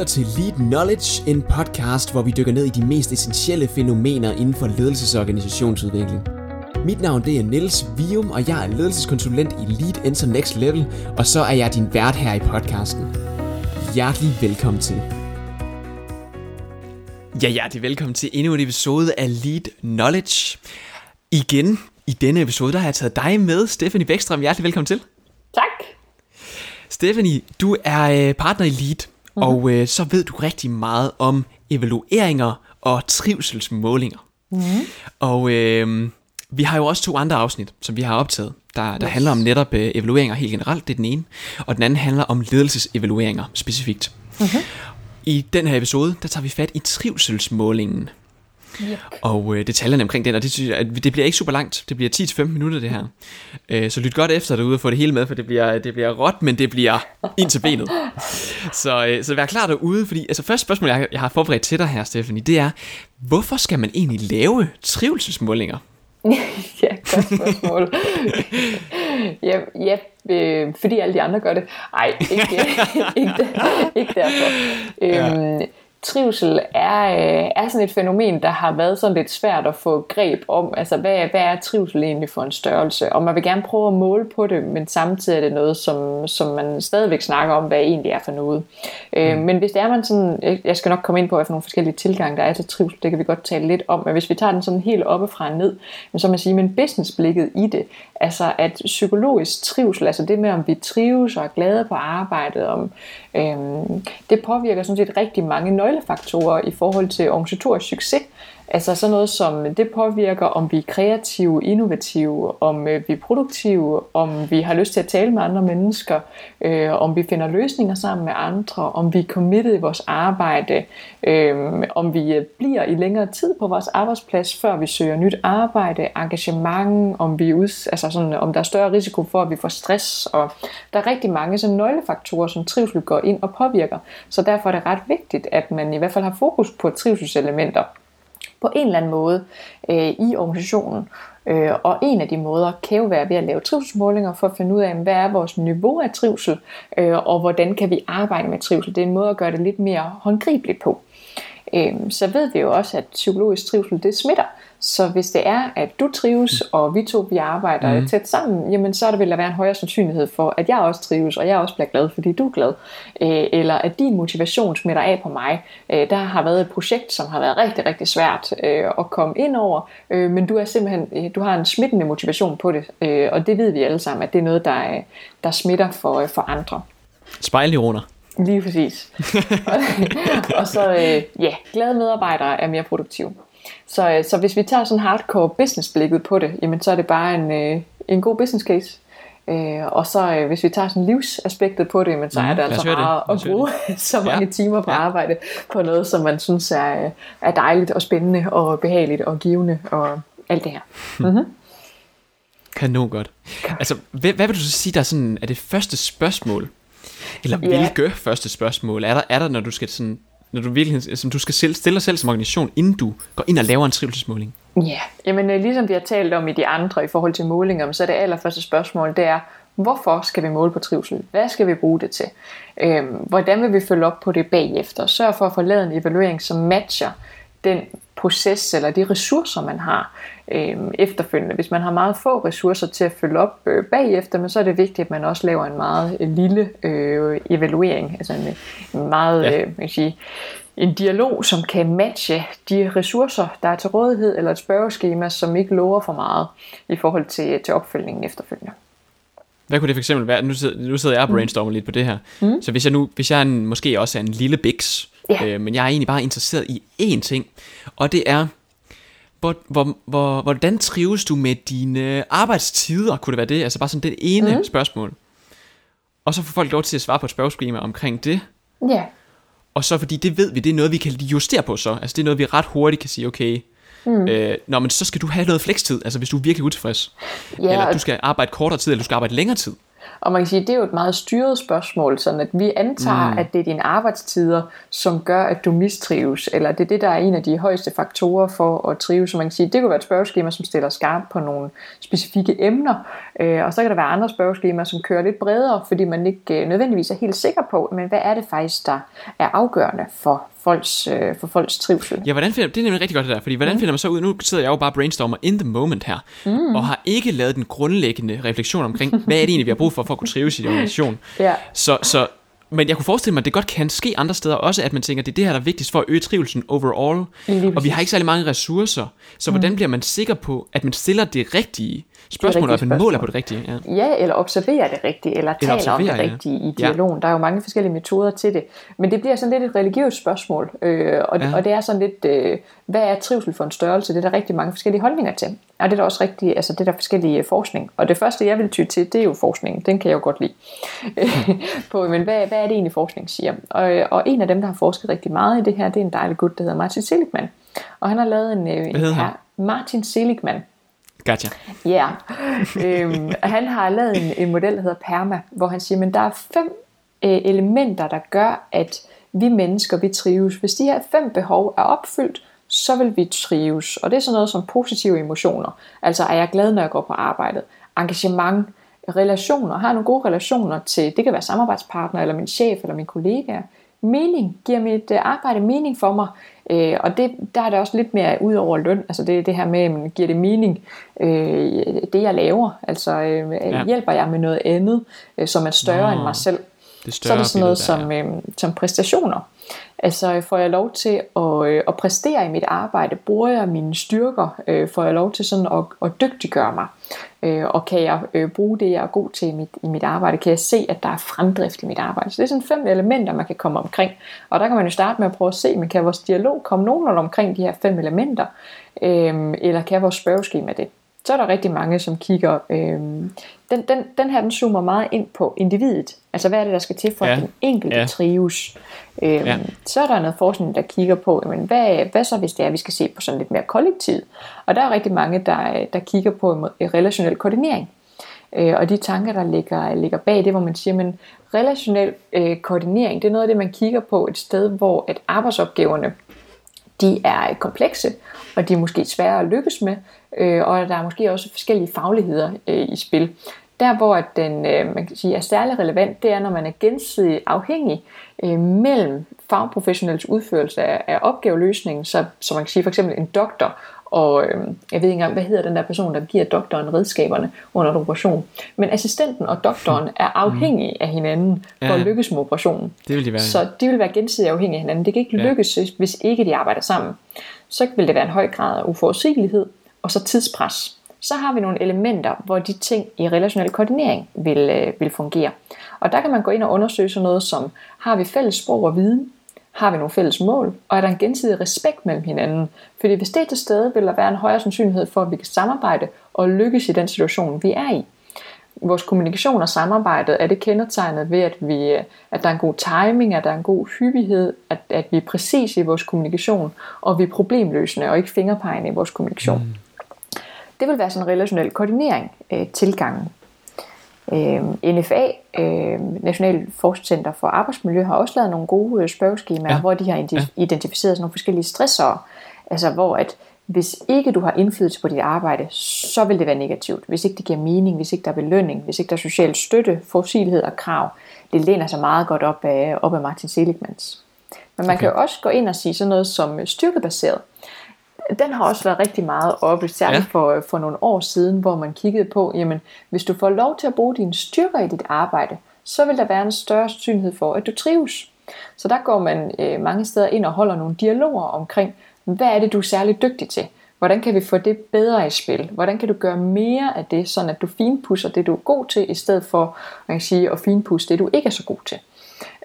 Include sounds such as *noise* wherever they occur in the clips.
lytter til Lead Knowledge, en podcast, hvor vi dykker ned i de mest essentielle fænomener inden for ledelses- og organisationsudvikling. Mit navn det er Niels Vium, og jeg er ledelseskonsulent i Lead Enter Next Level, og så er jeg din vært her i podcasten. Hjertelig velkommen til. Ja, hjertelig velkommen til endnu en episode af Lead Knowledge. Igen, i denne episode, der har jeg taget dig med, Stephanie Bækstrøm. Hjertelig velkommen til. Tak. Stephanie, du er øh, partner i Lead, mm-hmm. og øh, så ved du rigtig meget om evalueringer og trivselsmålinger. Mm-hmm. Og øh, vi har jo også to andre afsnit, som vi har optaget, der, der yes. handler om netop øh, evalueringer helt generelt, det er den ene, og den anden handler om ledelsesevalueringer specifikt. Mm-hmm. I den her episode, der tager vi fat i trivselsmålingen. Yep. Og øh, detaljerne omkring den, og det, synes jeg, at det bliver ikke super langt. Det bliver 10-15 minutter det her. Øh, så lyt godt efter derude og få det hele med, for det bliver, det bliver råt, men det bliver ind til benet. Så, øh, så vær klar derude, fordi altså første spørgsmål, jeg, jeg har forberedt til dig her, Stephanie, det er, hvorfor skal man egentlig lave trivselsmålinger? *laughs* ja, godt spørgsmål. ja, ja øh, fordi alle de andre gør det. Nej, ikke, *laughs* ikke, ikke derfor. Ja. Trivsel er, øh, er sådan et fænomen, der har været sådan lidt svært at få greb om. Altså, hvad, hvad er trivsel egentlig for en størrelse? Og man vil gerne prøve at måle på det, men samtidig er det noget, som, som man stadigvæk snakker om, hvad det egentlig er for noget. Øh, mm. Men hvis det er man sådan, jeg skal nok komme ind på, hvad for nogle forskellige tilgange der er til trivsel, det kan vi godt tale lidt om, men hvis vi tager den sådan helt oppefra og ned, så man sige, men businessblikket i det, altså at psykologisk trivsel, altså det med, om vi trives og er glade på arbejdet, om, øhm, det påvirker sådan set rigtig mange nøglefaktorer i forhold til organisatorisk succes. Altså sådan noget som, det påvirker, om vi er kreative, innovative, om øh, vi er produktive, om vi har lyst til at tale med andre mennesker, øh, om vi finder løsninger sammen med andre, om vi er committed i vores arbejde, øh, om vi øh, bliver i længere tid på vores arbejdsplads, før vi søger nyt arbejde, engagement, om, vi ud, altså sådan, om der er større risiko for, at vi får stress, og der er rigtig mange sådan nøglefaktorer, som trivsel går ind og påvirker. Så derfor er det ret vigtigt, at man i hvert fald har fokus på trivselselementer på en eller anden måde øh, i organisationen. Øh, og en af de måder kan jo være ved at lave trivselsmålinger for at finde ud af, hvad er vores niveau af trivsel, øh, og hvordan kan vi arbejde med trivsel. Det er en måde at gøre det lidt mere håndgribeligt på. Øh, så ved vi jo også, at psykologisk trivsel det smitter. Så hvis det er, at du trives, og vi to vi arbejder mm. tæt sammen, jamen så er der vil der være en højere sandsynlighed for, at jeg også trives, og jeg også bliver glad, fordi du er glad. Øh, eller at din motivation smitter af på mig. Øh, der har været et projekt, som har været rigtig, rigtig svært øh, at komme ind over, øh, men du er simpelthen, øh, du har en smittende motivation på det, øh, og det ved vi alle sammen, at det er noget, der, der smitter for, for andre. Spejlneuroner. Lige præcis. *laughs* og, så, øh, ja, glade medarbejdere er mere produktive. Så, øh, så hvis vi tager sådan hardcore businessblikket på det, jamen så er det bare en, øh, en god business case. Øh, og så øh, hvis vi tager sådan livsaspektet på det, men så er mhm, det altså meget at bruge *laughs* så mange ja. timer på ja. arbejde på noget, som man synes er, er dejligt og spændende og behageligt og givende og alt det her. Mm-hmm. Kanon godt. Altså, hvad, hvad vil du så sige, der er, sådan, er det første spørgsmål? Eller ja. hvilke første spørgsmål er der, er der, når du skal sådan når du virkelig, som du skal selv, stille dig selv som organisation, inden du går ind og laver en trivselsmåling? Ja, jamen øh, ligesom vi har talt om i de andre i forhold til målinger, så er det allerførste spørgsmål, det er, hvorfor skal vi måle på trivsel? Hvad skal vi bruge det til? Øhm, hvordan vil vi følge op på det bagefter? Sørg for at få lavet en evaluering, som matcher den proces eller de ressourcer, man har øh, efterfølgende. Hvis man har meget få ressourcer til at følge op øh, bagefter, men så er det vigtigt, at man også laver en meget øh, lille øh, evaluering, altså en, en meget, ja. øh, man kan sige, en dialog, som kan matche de ressourcer, der er til rådighed, eller et spørgeskema, som ikke lover for meget i forhold til, til opfølgningen efterfølgende. Hvad kunne det for eksempel være? Nu sidder, nu sidder jeg og mm. brainstormer mm. lidt på det her. Mm. Så hvis jeg nu, hvis jeg er en, måske også er en lille biks, Ja. Øh, men jeg er egentlig bare interesseret i én ting, og det er, hvor, hvor, hvor, hvordan trives du med dine arbejdstider, kunne det være det? Altså bare sådan det ene mm. spørgsmål. Og så får folk lov til at svare på et spørgeskema omkring det. Ja. Og så fordi det ved vi, det er noget vi kan justere på så. Altså det er noget vi ret hurtigt kan sige, okay, Mm. Øh, nå, men så skal du have noget flekstid, altså hvis du er virkelig utilfreds. Ja, eller du skal arbejde kortere tid, eller du skal arbejde længere tid. Og man kan sige, at det er jo et meget styret spørgsmål, sådan at vi antager, mm. at det er dine arbejdstider, som gør, at du mistrives, eller det er det, der er en af de højeste faktorer for at trives. Så man kan sige, at det kunne være et spørgeskema, som stiller skarpt på nogle specifikke emner, øh, og så kan der være andre spørgeskemaer, som kører lidt bredere, fordi man ikke øh, nødvendigvis er helt sikker på, men hvad er det faktisk, der er afgørende for, folks, øh, for folks trivsel. Ja, hvordan finder, det er nemlig rigtig godt det der, fordi hvordan mm. finder man så ud, nu sidder jeg jo bare brainstormer in the moment her, mm. og har ikke lavet den grundlæggende refleksion omkring, hvad er det egentlig, vi har brug for, for at kunne trives i en organisation. *laughs* ja. Så, så men jeg kunne forestille mig, at det godt kan ske andre steder også, at man tænker, at det er det her, der er vigtigst for at øge trivelsen overall. Og vi har ikke særlig mange ressourcer, så hvordan mm. bliver man sikker på, at man stiller det rigtige spørgsmål, og at man måler på det rigtige? Ja. ja, eller observerer det rigtige, eller, eller taler om det rigtige ja. i dialogen. Ja. Der er jo mange forskellige metoder til det. Men det bliver sådan lidt et religiøst spørgsmål, øh, og, ja. og det er sådan lidt, øh, hvad er trivsel for en størrelse? Det er der rigtig mange forskellige holdninger til. Og det er der også rigtig, altså det er der forskellige forskning. Og det første, jeg vil ty til, det er jo forskningen. Den kan jeg jo godt lide. *laughs* på, men hvad, hvad er det egentlig, forskning siger? Og, og en af dem, der har forsket rigtig meget i det her, det er en dejlig gut, der hedder Martin Seligman. Og han har lavet en... Øh, hvad hedder han? Martin Seligman. Gotcha. Ja. Yeah. øhm, han har lavet en, en model, der hedder PERMA, hvor han siger, at der er fem øh, elementer, der gør, at vi mennesker, vi trives. Hvis de her fem behov er opfyldt, så vil vi trives. Og det er sådan noget som positive emotioner. Altså er jeg glad, når jeg går på arbejdet. Engagement, relationer, har nogle gode relationer til, det kan være samarbejdspartner, eller min chef, eller min kollega. Mening, giver mit øh, arbejde mening for mig? Øh, og det, der er det også lidt mere ud over løn, altså det, det her med, at giver det mening, øh, det jeg laver, altså øh, ja. hjælper jeg med noget andet, øh, som er større Nå, end mig selv. Det så er det sådan noget der, som, øh, som præstationer. Altså får jeg lov til at, øh, at præstere i mit arbejde, bruger jeg mine styrker, øh, får jeg lov til sådan at, at dygtiggøre mig, øh, og kan jeg øh, bruge det, jeg er god til i mit, i mit arbejde, kan jeg se, at der er fremdrift i mit arbejde. Så det er sådan fem elementer, man kan komme omkring, og der kan man jo starte med at prøve at se, men kan vores dialog komme nogenlunde omkring de her fem elementer, øh, eller kan vores spørgeskema det? Så er der rigtig mange, som kigger, øh, den, den, den her den zoomer meget ind på individet. Altså hvad er det, der skal til for, ja. at den enkelte ja. trives. Øh, ja. Så er der noget forskning, der kigger på, jamen, hvad, hvad så hvis det er, vi skal se på sådan lidt mere kollektivt. Og der er rigtig mange, der, der kigger på relationel koordinering. Øh, og de tanker, der ligger, ligger bag det, hvor man siger, men relationel øh, koordinering, det er noget af det, man kigger på et sted, hvor at arbejdsopgaverne de er komplekse, og de er måske svære at lykkes med, øh, og der er måske også forskellige fagligheder øh, i spil. Der hvor at den øh, man kan sige, er særlig relevant, det er når man er gensidigt afhængig øh, mellem fagprofessionels udførelse af, af opgaveløsningen, så, så man kan sige for eksempel en doktor og øh, jeg ved ikke engang, hvad hedder den der person, der giver doktoren redskaberne under en operation. Men assistenten og doktoren er mm. afhængige af hinanden for ja, at lykkes med operationen. Det vil de være. Så de vil være gensidigt afhængige af hinanden. Det kan ikke ja. lykkes, hvis ikke de arbejder sammen. Så vil det være en høj grad af uforudsigelighed, og så tidspres. Så har vi nogle elementer, hvor de ting i relationel koordinering vil, øh, vil fungere. Og der kan man gå ind og undersøge sådan noget som, har vi fælles sprog og viden? Har vi nogle fælles mål? Og er der en gensidig respekt mellem hinanden? Fordi hvis det er til stede, vil der være en højere sandsynlighed for, at vi kan samarbejde og lykkes i den situation, vi er i. Vores kommunikation og samarbejde er det kendetegnet ved, at, vi, at der er en god timing, at der er en god hyppighed, at, at vi er præcise i vores kommunikation, og vi er problemløsende og ikke fingerpegende i vores kommunikation. Mm. Det vil være sådan en relationel koordinering øh, tilgangen. Øh, NFA, øh, National Forskningscenter for Arbejdsmiljø, har også lavet nogle gode øh, spørgeskemaer, ja. hvor de har identificeret sådan nogle forskellige stressere, altså hvor at hvis ikke du har indflydelse på dit arbejde, så vil det være negativt. Hvis ikke det giver mening, hvis ikke der er belønning, hvis ikke der er social støtte, forudsigelighed og krav. Det læner sig meget godt op af, op af Martin Seligmans. Men man okay. kan jo også gå ind og sige sådan noget som styrkebaseret den har også været rigtig meget oppe, særligt ja. for, for nogle år siden, hvor man kiggede på, jamen, hvis du får lov til at bruge dine styrker i dit arbejde, så vil der være en større synlighed for, at du trives. Så der går man øh, mange steder ind og holder nogle dialoger omkring, hvad er det, du er særlig dygtig til? Hvordan kan vi få det bedre i spil? Hvordan kan du gøre mere af det, sådan at du finpusser det, du er god til, i stedet for man kan sige, at finpudse det, du ikke er så god til?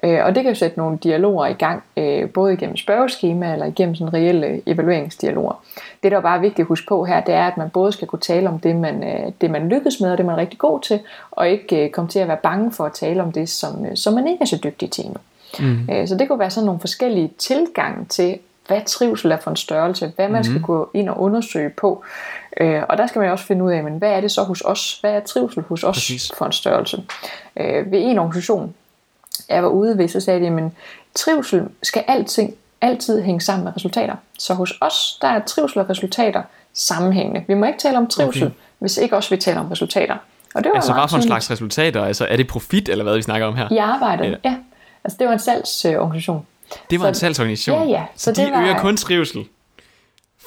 Øh, og det kan jo sætte nogle dialoger i gang, øh, både igennem spørgeskema eller igennem sådan reelle evalueringsdialoger. Det der er bare vigtigt at huske på her, det er, at man både skal kunne tale om det, man, øh, det, man lykkes med, og det man er rigtig god til, og ikke komme til at være bange for at tale om det, som, som man ikke er så dygtig til endnu. Mm. Så det kunne være sådan nogle forskellige tilgange til hvad trivsel er for en størrelse, hvad man mm. skal gå ind og undersøge på. Øh, og der skal man også finde ud af, men hvad er det så hos os? Hvad er trivsel hos os Præcis. for en størrelse? Øh, ved en organisation, jeg var ude ved, så sagde de, at trivsel skal altid, altid hænge sammen med resultater. Så hos os, der er trivsel og resultater sammenhængende. Vi må ikke tale om trivsel, okay. hvis ikke også vi taler om resultater. Og det var altså hvad for en slags resultater? Altså er det profit, eller hvad vi snakker om her? I arbejdet, ja. ja. Altså det var en salgsorganisation. Det var så, en salgsorganisation? Ja, ja. Så, så de det var, øger kun trivsel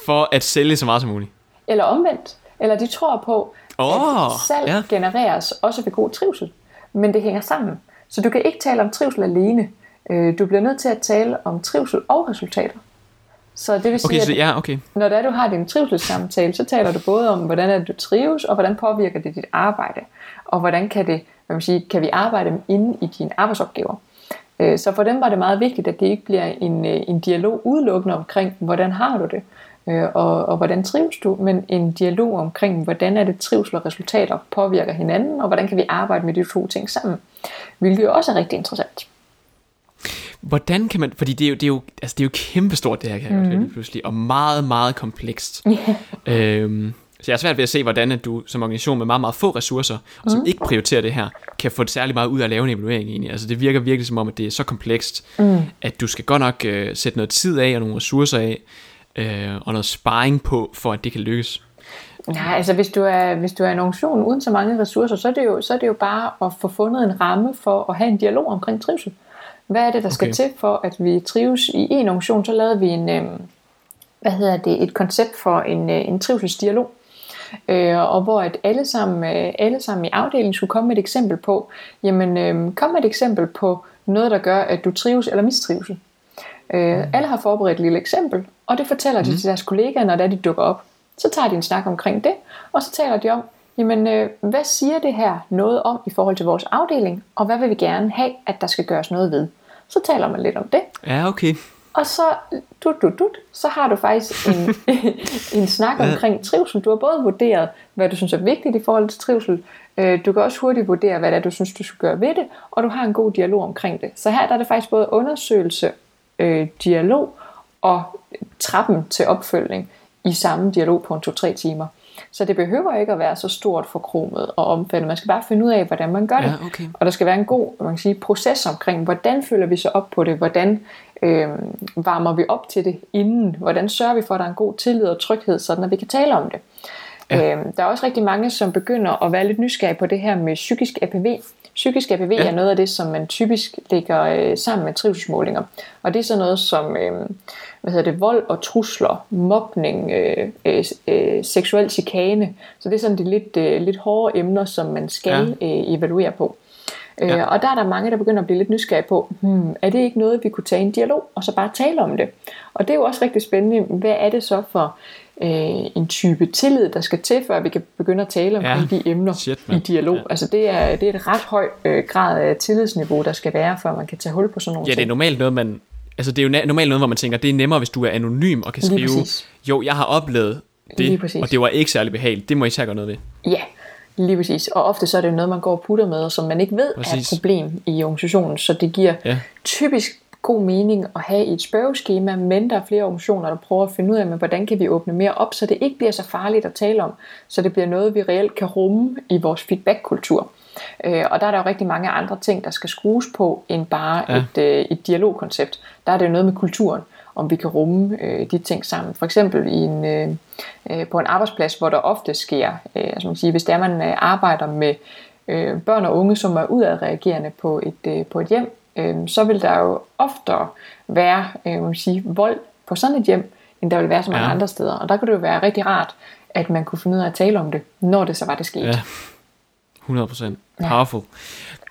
for at sælge så meget som muligt? Eller omvendt. Eller de tror på, oh, at salg ja. genereres også ved god trivsel. Men det hænger sammen. Så du kan ikke tale om trivsel alene. Øh, du bliver nødt til at tale om trivsel og resultater. Så det vil sige, okay, så, ja, okay. at når er, du har din trivselssamtale, så taler du både om, hvordan er det, du trives, og hvordan påvirker det dit arbejde, og hvordan kan, det, hvad man siger, kan vi arbejde inde i dine arbejdsopgaver. Øh, så for dem var det meget vigtigt, at det ikke bliver en, øh, en dialog udelukkende omkring, hvordan har du det, øh, og, og hvordan trives du, men en dialog omkring, hvordan er det trivsel og resultater påvirker hinanden, og hvordan kan vi arbejde med de to ting sammen, hvilket jo også er rigtig interessant. Hvordan kan man, fordi det er jo, det er jo, altså det er jo kæmpestort det her, kan jeg mm-hmm. pludselig, og meget, meget komplekst. Yeah. *laughs* Øhm, så jeg er svært ved at se, hvordan at du som organisation med meget, meget få ressourcer, og som mm. ikke prioriterer det her, kan få det særlig meget ud af at lave en evaluering egentlig. Altså det virker virkelig som om, at det er så komplekst, mm. at du skal godt nok øh, sætte noget tid af og nogle ressourcer af, øh, og noget sparring på, for at det kan lykkes. Ja, altså hvis du, er, hvis du er en organisation uden så mange ressourcer, så er, det jo, så er det jo bare at få fundet en ramme for at have en dialog omkring trivsel. Hvad er det, der skal okay. til for, at vi trives i en organisation? Så lavede vi en, øh, hvad hedder det, et koncept for en, øh, en trivselsdialog. Øh, og hvor at alle sammen, øh, alle sammen i afdelingen skulle komme med et eksempel på, jamen øh, kom med et eksempel på noget, der gør, at du trives eller mistrives. Øh, mm. alle har forberedt et lille eksempel, og det fortæller de mm. til deres kollegaer, når de dukker op. Så tager de en snak omkring det, og så taler de om, jamen øh, hvad siger det her noget om i forhold til vores afdeling, og hvad vil vi gerne have, at der skal gøres noget ved. Så taler man lidt om det. Ja, okay. Og så, dut, dut, dut, så har du faktisk en, *laughs* en snak omkring trivsel. Du har både vurderet, hvad du synes er vigtigt i forhold til trivsel. Øh, du kan også hurtigt vurdere, hvad det er, du synes, du skal gøre ved det. Og du har en god dialog omkring det. Så her der er det faktisk både undersøgelse, øh, dialog og trappen til opfølgning i samme dialog på en 2-3 timer. Så det behøver ikke at være så stort for kromet og omfattende. Man skal bare finde ud af, hvordan man gør det. Ja, okay. Og der skal være en god man kan sige, proces omkring, hvordan følger vi så op på det, hvordan øh, varmer vi op til det inden, hvordan sørger vi for, at der er en god tillid og tryghed, sådan at vi kan tale om det. Ja. Øh, der er også rigtig mange, som begynder at være lidt nysgerrige på det her med psykisk APV. Psykisk APV ja. er noget af det, som man typisk lægger øh, sammen med trivselsmålinger. Og det er sådan noget som øh, hvad hedder det, vold og trusler, mobning, øh, øh, øh, seksuel chikane. Så det er sådan de lidt, øh, lidt hårde emner, som man skal ja. øh, evaluere på. Øh, ja. og der er der mange, der begynder at blive lidt nysgerrige på, hmm, er det ikke noget, vi kunne tage en dialog, og så bare tale om det? Og det er jo også rigtig spændende, hvad er det så for øh, en type tillid, der skal til, før vi kan begynde at tale om ja. de emner Shit, i dialog. Ja. Altså det er, det er et ret højt øh, grad af tillidsniveau, der skal være, før man kan tage hul på sådan nogle Ja, ting. det er normalt noget, man... Altså det er jo normalt noget, hvor man tænker, det er nemmere, hvis du er anonym og kan skrive, jo, jeg har oplevet det, og det var ikke særlig behageligt. Det må I tage noget ved. Ja, Lige præcis. Og ofte så er det noget, man går og putter med, som man ikke ved præcis. er et problem i organisationen. Så det giver ja. typisk god mening at have et spørgeskema, men der er flere organisationer, der prøver at finde ud af, med, hvordan kan vi åbne mere op, så det ikke bliver så farligt at tale om, så det bliver noget, vi reelt kan rumme i vores feedback-kultur. Øh, og der er der jo rigtig mange andre ting, der skal skrues på, end bare ja. et, øh, et dialogkoncept. Der er det jo noget med kulturen om vi kan rumme øh, de ting sammen. For eksempel i en, øh, øh, på en arbejdsplads, hvor der ofte sker, øh, altså man siger, hvis der man øh, arbejder med øh, børn og unge, som er udadreagerende på et, øh, på et hjem, øh, så vil der jo ofte være øh, man sige, vold på sådan et hjem, end der vil være så mange ja. andre steder. Og der kunne det jo være rigtig rart, at man kunne finde ud af at tale om det, når det så var, det skete. Ja. 100%. Powerful. Ja.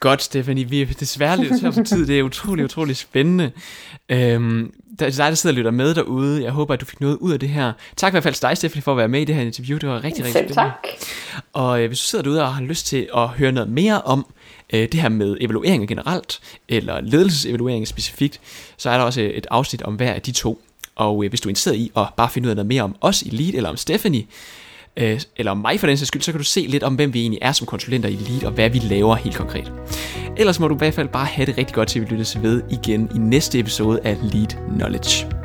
Godt, Stephanie. Vi er desværre lidt tør for tid. Det er utrolig, utrolig spændende. Øhm, der er dig, der sidder og lytter med derude. Jeg håber, at du fik noget ud af det her. Tak i hvert fald til dig, Stephanie, for at være med i det her interview. Det var rigtig, rigtig spændende. tak. Og øh, hvis du sidder derude og har lyst til at høre noget mere om øh, det her med evalueringer generelt, eller ledelsesevalueringer specifikt, så er der også et afsnit om hver af de to. Og øh, hvis du er interesseret i at bare finde ud af noget mere om os i Lead, eller om Stephanie, øh, eller om mig for den sags skyld, så kan du se lidt om, hvem vi egentlig er som konsulenter i Lead, og hvad vi laver helt konkret. Ellers må du i hvert fald bare have det rigtig godt til, at vi lyttes ved igen i næste episode af Lead Knowledge.